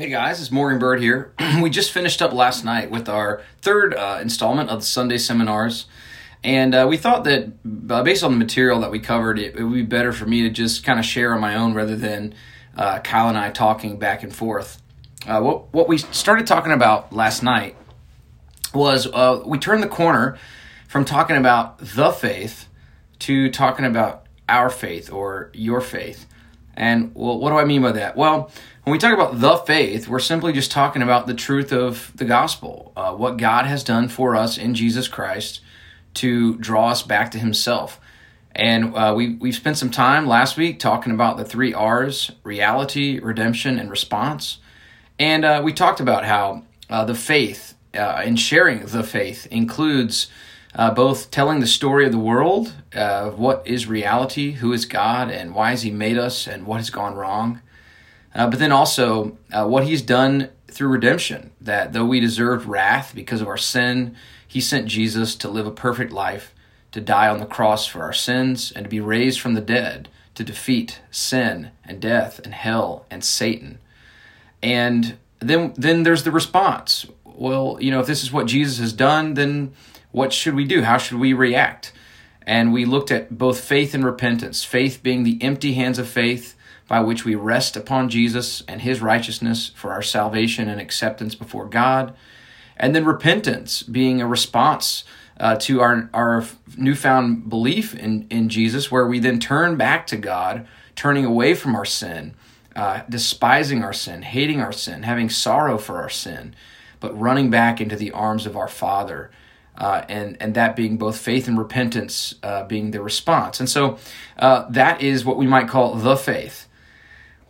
Hey guys, it's Morgan Bird here. we just finished up last night with our third uh, installment of the Sunday seminars. And uh, we thought that uh, based on the material that we covered, it, it, would be better for me to just kind of share on my own rather than uh, Kyle and I talking back and forth. Uh, what, what we started talking about last night was uh, we turned the corner from talking about the faith to talking about our faith or your faith. And well, what do I mean by that? Well, when we talk about the faith, we're simply just talking about the truth of the gospel, uh, what God has done for us in Jesus Christ to draw us back to Himself. And uh, we, we've spent some time last week talking about the three R's reality, redemption, and response. And uh, we talked about how uh, the faith uh, and sharing the faith includes uh, both telling the story of the world, of what is reality, who is God, and why has He made us, and what has gone wrong uh, but then also uh, what he's done through redemption, that though we deserved wrath because of our sin, he sent Jesus to live a perfect life, to die on the cross for our sins, and to be raised from the dead to defeat sin and death and hell and Satan. And then, then there's the response. Well, you know, if this is what Jesus has done, then what should we do? How should we react? And we looked at both faith and repentance. Faith being the empty hands of faith, by which we rest upon Jesus and his righteousness for our salvation and acceptance before God. And then repentance being a response uh, to our, our newfound belief in, in Jesus, where we then turn back to God, turning away from our sin, uh, despising our sin, hating our sin, having sorrow for our sin, but running back into the arms of our Father. Uh, and and that being both faith and repentance uh, being the response, and so uh, that is what we might call the faith.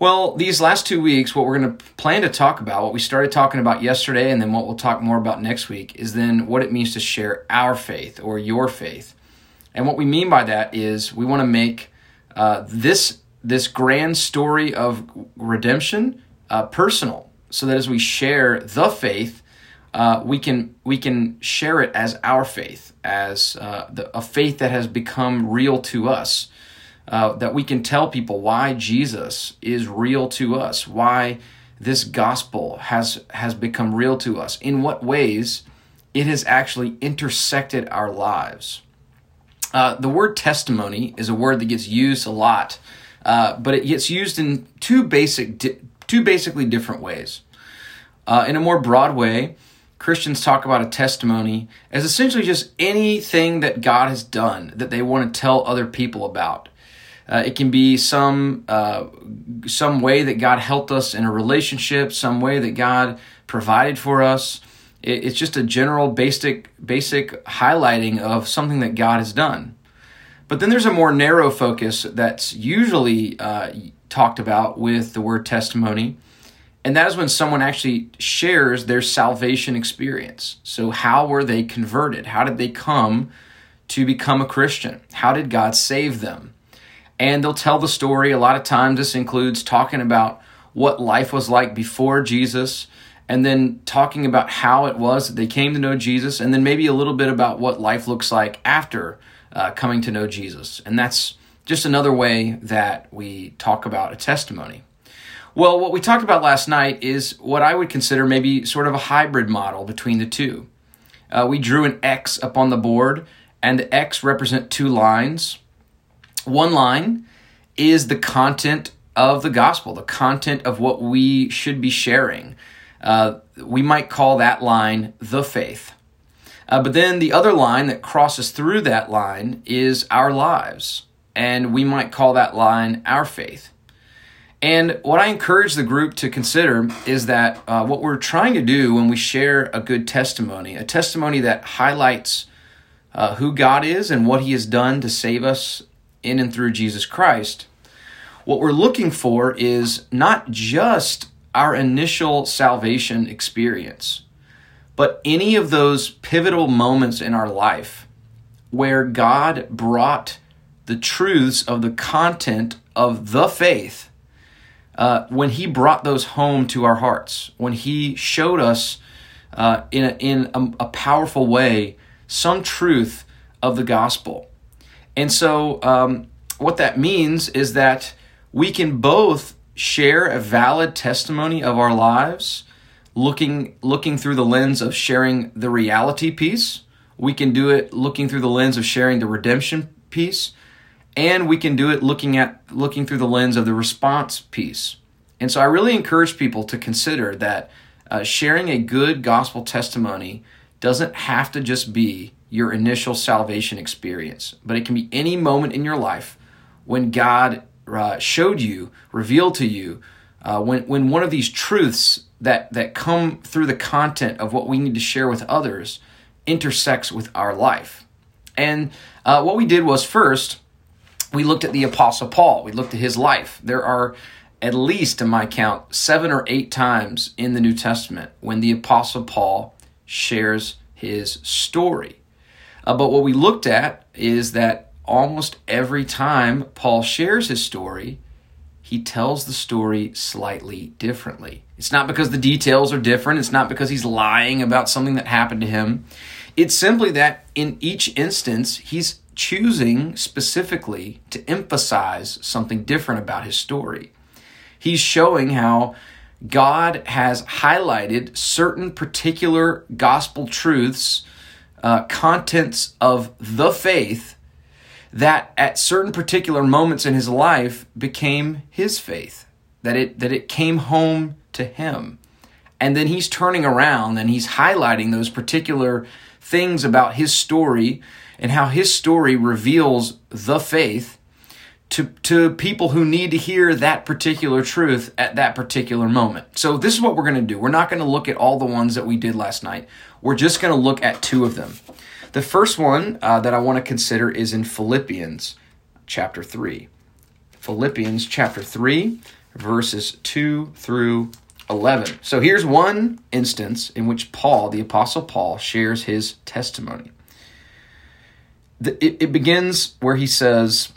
Well, these last two weeks, what we're going to plan to talk about, what we started talking about yesterday, and then what we'll talk more about next week, is then what it means to share our faith or your faith. And what we mean by that is we want to make uh, this this grand story of redemption uh, personal, so that as we share the faith, uh, we can we can share it as our faith, as uh, the, a faith that has become real to us uh, that we can tell people why Jesus is real to us, why this gospel has has become real to us, in what ways it has actually intersected our lives. Uh, the word testimony is a word that gets used a lot, uh, but it gets used in two basic, di- two basically different ways. Uh, in a more broad way, Christians talk about a testimony as essentially just anything that God has done that they want to tell other people about. Uh, it can be some uh, some way that God helped us in a relationship, some way that God provided for us. It, it's just a general basic basic highlighting of something that God has done. But then there's a more narrow focus that's usually uh, talked about with the word testimony, and that is when someone actually shares their salvation experience. So, how were they converted? How did they come to become a Christian? How did God save them? And they'll tell the story. A lot of times, this includes talking about what life was like before Jesus, and then talking about how it was that they came to know Jesus, and then maybe a little bit about what life looks like after uh, coming to know Jesus. And that's just another way that we talk about a testimony. Well, what we talked about last night is what I would consider maybe sort of a hybrid model between the two. Uh, we drew an X up on the board, and the X represent two lines one line is the content of the gospel, the content of what we should be sharing. Uh, we might call that line the faith. Uh, but then the other line that crosses through that line is our lives, and we might call that line our faith. And what I encourage the group to consider is that uh, what we're trying to do when we share a good testimony, a testimony that highlights uh, who God is and what He has done to save us in and through Jesus Christ, what we're looking for is not just our initial salvation experience, but any of those pivotal moments in our life where God brought the truths of the content of the faith, uh, when He brought those home to our hearts, when He showed us uh, in, a, in a, a powerful way some truth of the gospel. And so, um, what that means is that we can both share a valid testimony of our lives, looking looking through the lens of sharing the reality piece. We can do it looking through the lens of sharing the redemption piece, and we can do it looking at looking through the lens of the response piece. And so I really encourage people to consider that uh, sharing a good gospel testimony doesn't have to just be your initial salvation experience, but it can be any moment in your life when God uh, showed you, revealed to you, uh, when when one of these truths that that come through the content of what we need to share with others intersects with our life. And uh, what we did was first we looked at the Apostle Paul. We looked at his life. There are at least, in my count, seven or eight times in the New Testament when the Apostle Paul shares his story. Uh, but what we looked at is that almost every time Paul shares his story, he tells the story slightly differently. It's not because the details are different, it's not because he's lying about something that happened to him. It's simply that in each instance, he's choosing specifically to emphasize something different about his story. He's showing how God has highlighted certain particular gospel truths, uh, contents of the faith that at certain particular moments in his life became his faith, that it, that it came home to him. And then he's turning around and he's highlighting those particular things about his story and how his story reveals the faith to, to people who need to hear that particular truth at that particular moment. So, this is what we're going to do. We're not going to look at all the ones that we did last night, we're just going to look at two of them. The first one uh, that I want to consider is in Philippians chapter 3. Philippians chapter 3, verses 2 through 11. So here's one instance in which Paul, the Apostle Paul, shares his testimony. It, it begins where he says,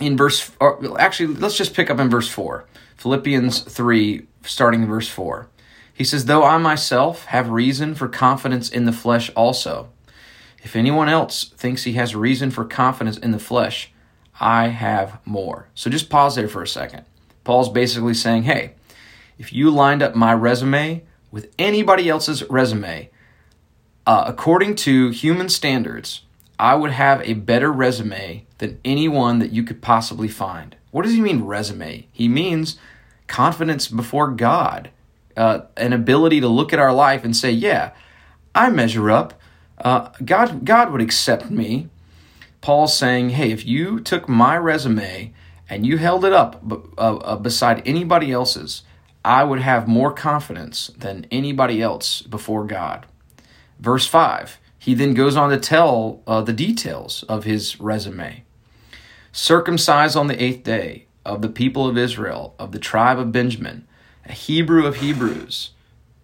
in verse, actually, let's just pick up in verse 4. Philippians 3, starting in verse 4. He says, Though I myself have reason for confidence in the flesh also, if anyone else thinks he has reason for confidence in the flesh, I have more. So just pause there for a second. Paul's basically saying, Hey, if you lined up my resume with anybody else's resume, uh, according to human standards, I would have a better resume than anyone that you could possibly find. What does he mean, resume? He means confidence before God, uh, an ability to look at our life and say, yeah, I measure up. Uh, God, God would accept me. Paul's saying, hey, if you took my resume and you held it up uh, uh, beside anybody else's, I would have more confidence than anybody else before God. Verse 5 he then goes on to tell uh, the details of his resume. Circumcised on the eighth day of the people of Israel, of the tribe of Benjamin, a Hebrew of Hebrews,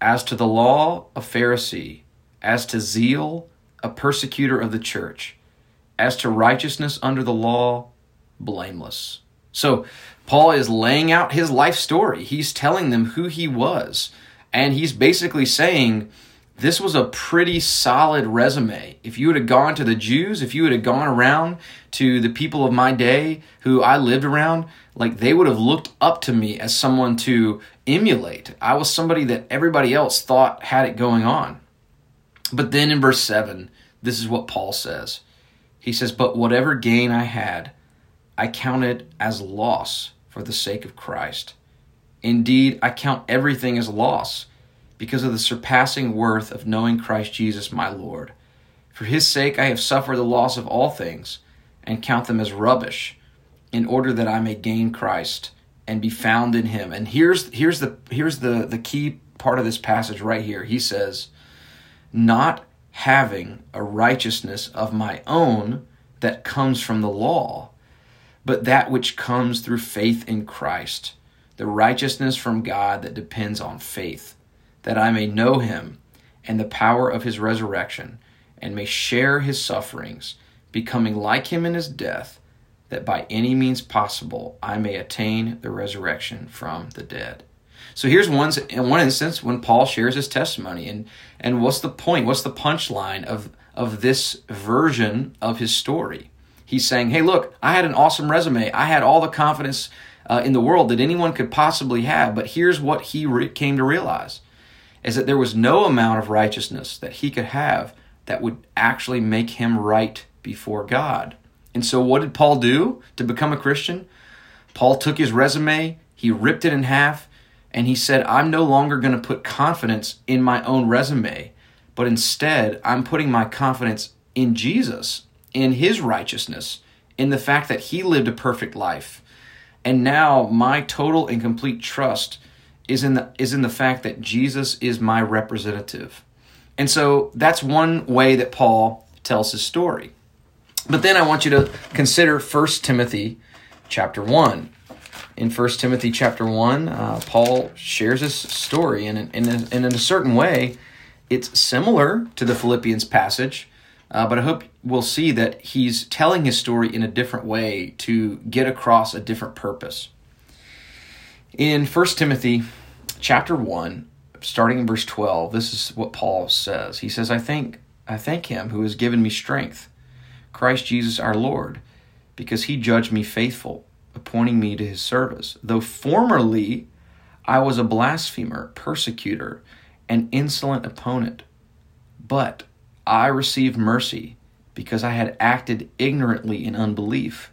as to the law, a Pharisee, as to zeal, a persecutor of the church, as to righteousness under the law, blameless. So, Paul is laying out his life story. He's telling them who he was. And he's basically saying, this was a pretty solid resume. If you would have gone to the Jews, if you would have gone around to the people of my day who I lived around, like they would have looked up to me as someone to emulate. I was somebody that everybody else thought had it going on. But then in verse 7, this is what Paul says. He says, But whatever gain I had, I counted as loss for the sake of Christ. Indeed, I count everything as loss because of the surpassing worth of knowing Christ Jesus my Lord. For his sake I have suffered the loss of all things, and count them as rubbish, in order that I may gain Christ and be found in him. And here's here's the here's the, the key part of this passage right here. He says, Not having a righteousness of my own that comes from the law, but that which comes through faith in Christ, the righteousness from God that depends on faith that I may know him and the power of his resurrection, and may share his sufferings, becoming like him in his death, that by any means possible I may attain the resurrection from the dead. So here's one in one instance when Paul shares his testimony, and and what's the point? What's the punchline of of this version of his story? He's saying, "Hey, look, I had an awesome resume. I had all the confidence uh, in the world that anyone could possibly have. But here's what he re- came to realize is that there was no amount of righteousness that he could have that would actually make him right before God. And so, what did Paul do to become a Christian? Paul took his resume, he ripped it in half, and he said, I'm no longer going to put confidence in my own resume, but instead, I'm putting my confidence in Jesus, in his righteousness, in the fact that he lived a perfect life. And now my total and complete trust is in the is in the fact that Jesus is my representative. And so that's one way that Paul tells his story. But then I want you to consider 1 Timothy chapter 1. In 1 Timothy chapter 1, uh, Paul shares his story, and in, in, a, in a certain way, it's similar to the Philippians passage, uh, but I hope we'll see that he's telling his story in a different way to get across a different purpose. In 1 Timothy chapter 1, starting in verse 12, this is what Paul says. He says, I thank, I thank him who has given me strength, Christ Jesus our Lord, because he judged me faithful, appointing me to his service. Though formerly I was a blasphemer, persecutor, an insolent opponent, but I received mercy because I had acted ignorantly in unbelief,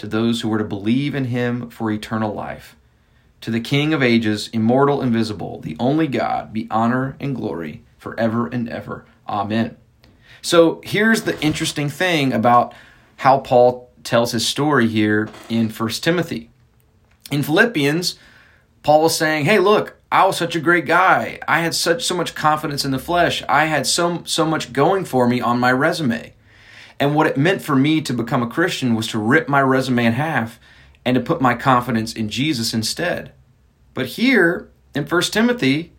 to those who were to believe in him for eternal life. To the King of ages, immortal, and invisible, the only God, be honor and glory forever and ever. Amen. So here's the interesting thing about how Paul tells his story here in 1 Timothy. In Philippians, Paul is saying, Hey, look, I was such a great guy. I had such so much confidence in the flesh. I had so so much going for me on my resume. And what it meant for me to become a Christian was to rip my resume in half and to put my confidence in Jesus instead. But here in 1 Timothy,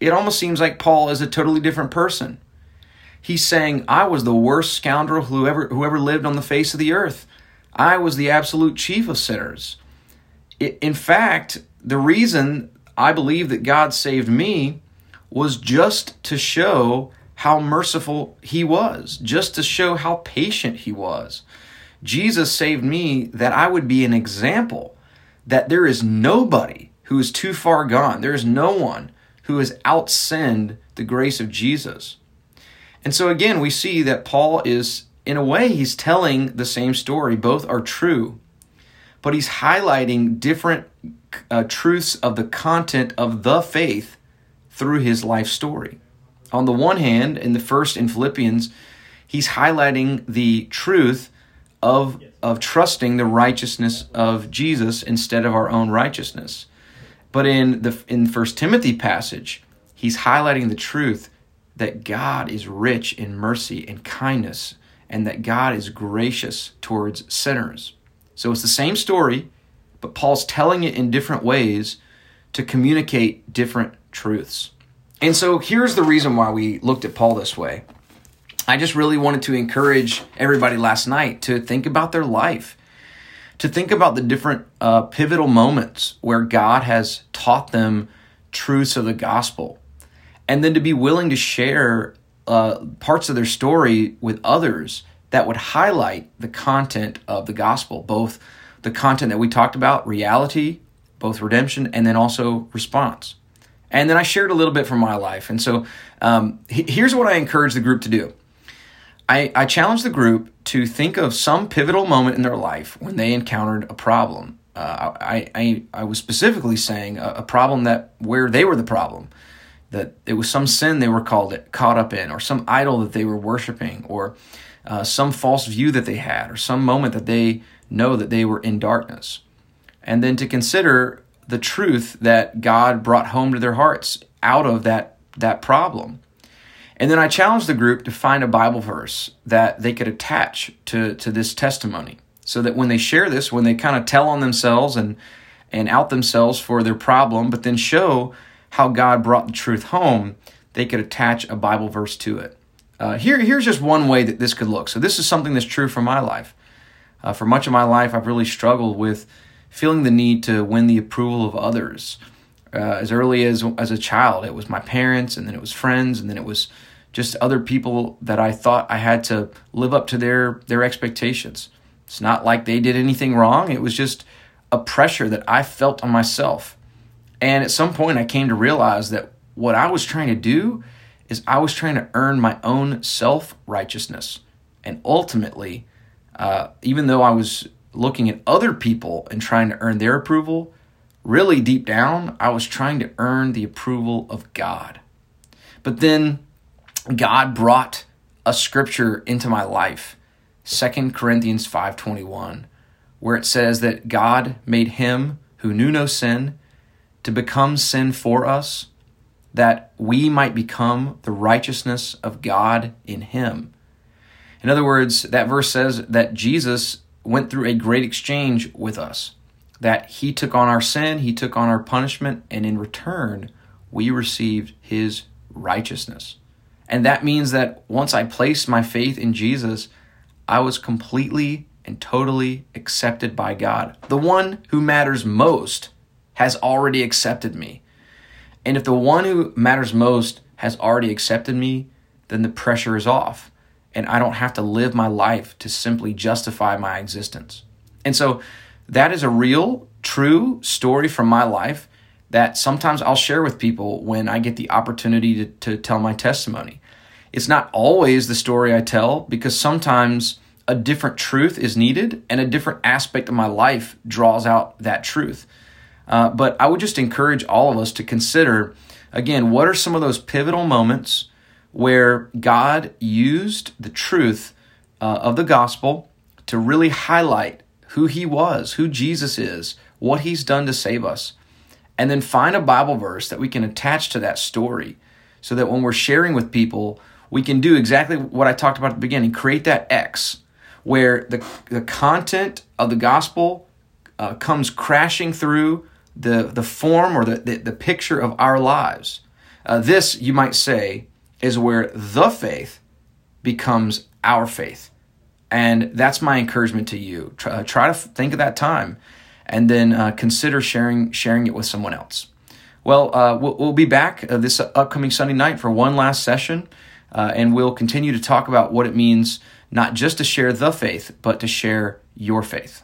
it almost seems like Paul is a totally different person. He's saying, I was the worst scoundrel who ever, who ever lived on the face of the earth. I was the absolute chief of sinners. In fact, the reason I believe that God saved me was just to show how merciful He was, just to show how patient He was. Jesus saved me that I would be an example that there is nobody who is too far gone. There is no one who has outsinned the grace of Jesus. And so again, we see that Paul is, in a way, he's telling the same story. Both are true, but he's highlighting different uh, truths of the content of the faith through his life story. On the one hand, in the first in Philippians, he's highlighting the truth of, of trusting the righteousness of Jesus instead of our own righteousness. But in the in First Timothy passage, he's highlighting the truth that God is rich in mercy and kindness, and that God is gracious towards sinners. So it's the same story, but Paul's telling it in different ways to communicate different truths. And so here's the reason why we looked at Paul this way. I just really wanted to encourage everybody last night to think about their life, to think about the different uh, pivotal moments where God has taught them truths of the gospel, and then to be willing to share uh, parts of their story with others that would highlight the content of the gospel, both the content that we talked about, reality, both redemption, and then also response. And then I shared a little bit from my life. And so um, here's what I encourage the group to do I, I challenge the group to think of some pivotal moment in their life when they encountered a problem. Uh, I, I, I was specifically saying a, a, problem that where they were the problem, that it was some sin they were called it, caught up in, or some idol that they were worshiping, or uh, some false view that they had, or some moment that they know that they were in darkness. And then to consider the truth that God brought home to their hearts out of that, that problem. And then I challenged the group to find a Bible verse that they could attach to, to this testimony so that when they share this, when they kind of tell on themselves and and out themselves for their problem, but then show how God brought the truth home, they could attach a Bible verse to it. Uh, here, here's just one way that this could look. So, this is something that's true for my life. Uh, for much of my life, I've really struggled with feeling the need to win the approval of others. Uh, as early as as a child, it was my parents, and then it was friends, and then it was just other people that I thought I had to live up to their their expectations. It's not like they did anything wrong. It was just a pressure that I felt on myself. And at some point, I came to realize that what I was trying to do is I was trying to earn my own self righteousness. And ultimately, uh, even though I was looking at other people and trying to earn their approval, really deep down, I was trying to earn the approval of God. But then God brought a scripture into my life, 2 Corinthians 5:21, where it says that God made him who knew no sin to become sin for us that we might become the righteousness of God in him. In other words, that verse says that Jesus went through a great exchange with us, that he took on our sin, he took on our punishment, and in return, we received his righteousness. And that means that once I placed my faith in Jesus, I was completely and totally accepted by God. The one who matters most has already accepted me. And if the one who matters most has already accepted me, then the pressure is off. And I don't have to live my life to simply justify my existence. And so that is a real, true story from my life that sometimes I'll share with people when I get the opportunity to, to tell my testimony. It's not always the story I tell because sometimes a different truth is needed and a different aspect of my life draws out that truth. Uh, but I would just encourage all of us to consider again, what are some of those pivotal moments where God used the truth uh, of the gospel to really highlight who He was, who Jesus is, what He's done to save us, and then find a Bible verse that we can attach to that story so that when we're sharing with people, we can do exactly what I talked about at the beginning create that X where the, the content of the gospel uh, comes crashing through the, the form or the, the, the picture of our lives. Uh, this, you might say, is where the faith becomes our faith. And that's my encouragement to you. Try, uh, try to think of that time and then uh, consider sharing, sharing it with someone else. Well, uh, we'll, we'll, be back uh, this upcoming Sunday night for one last session, uh, and we'll continue to talk about what it means not just to share the faith, but to share your faith.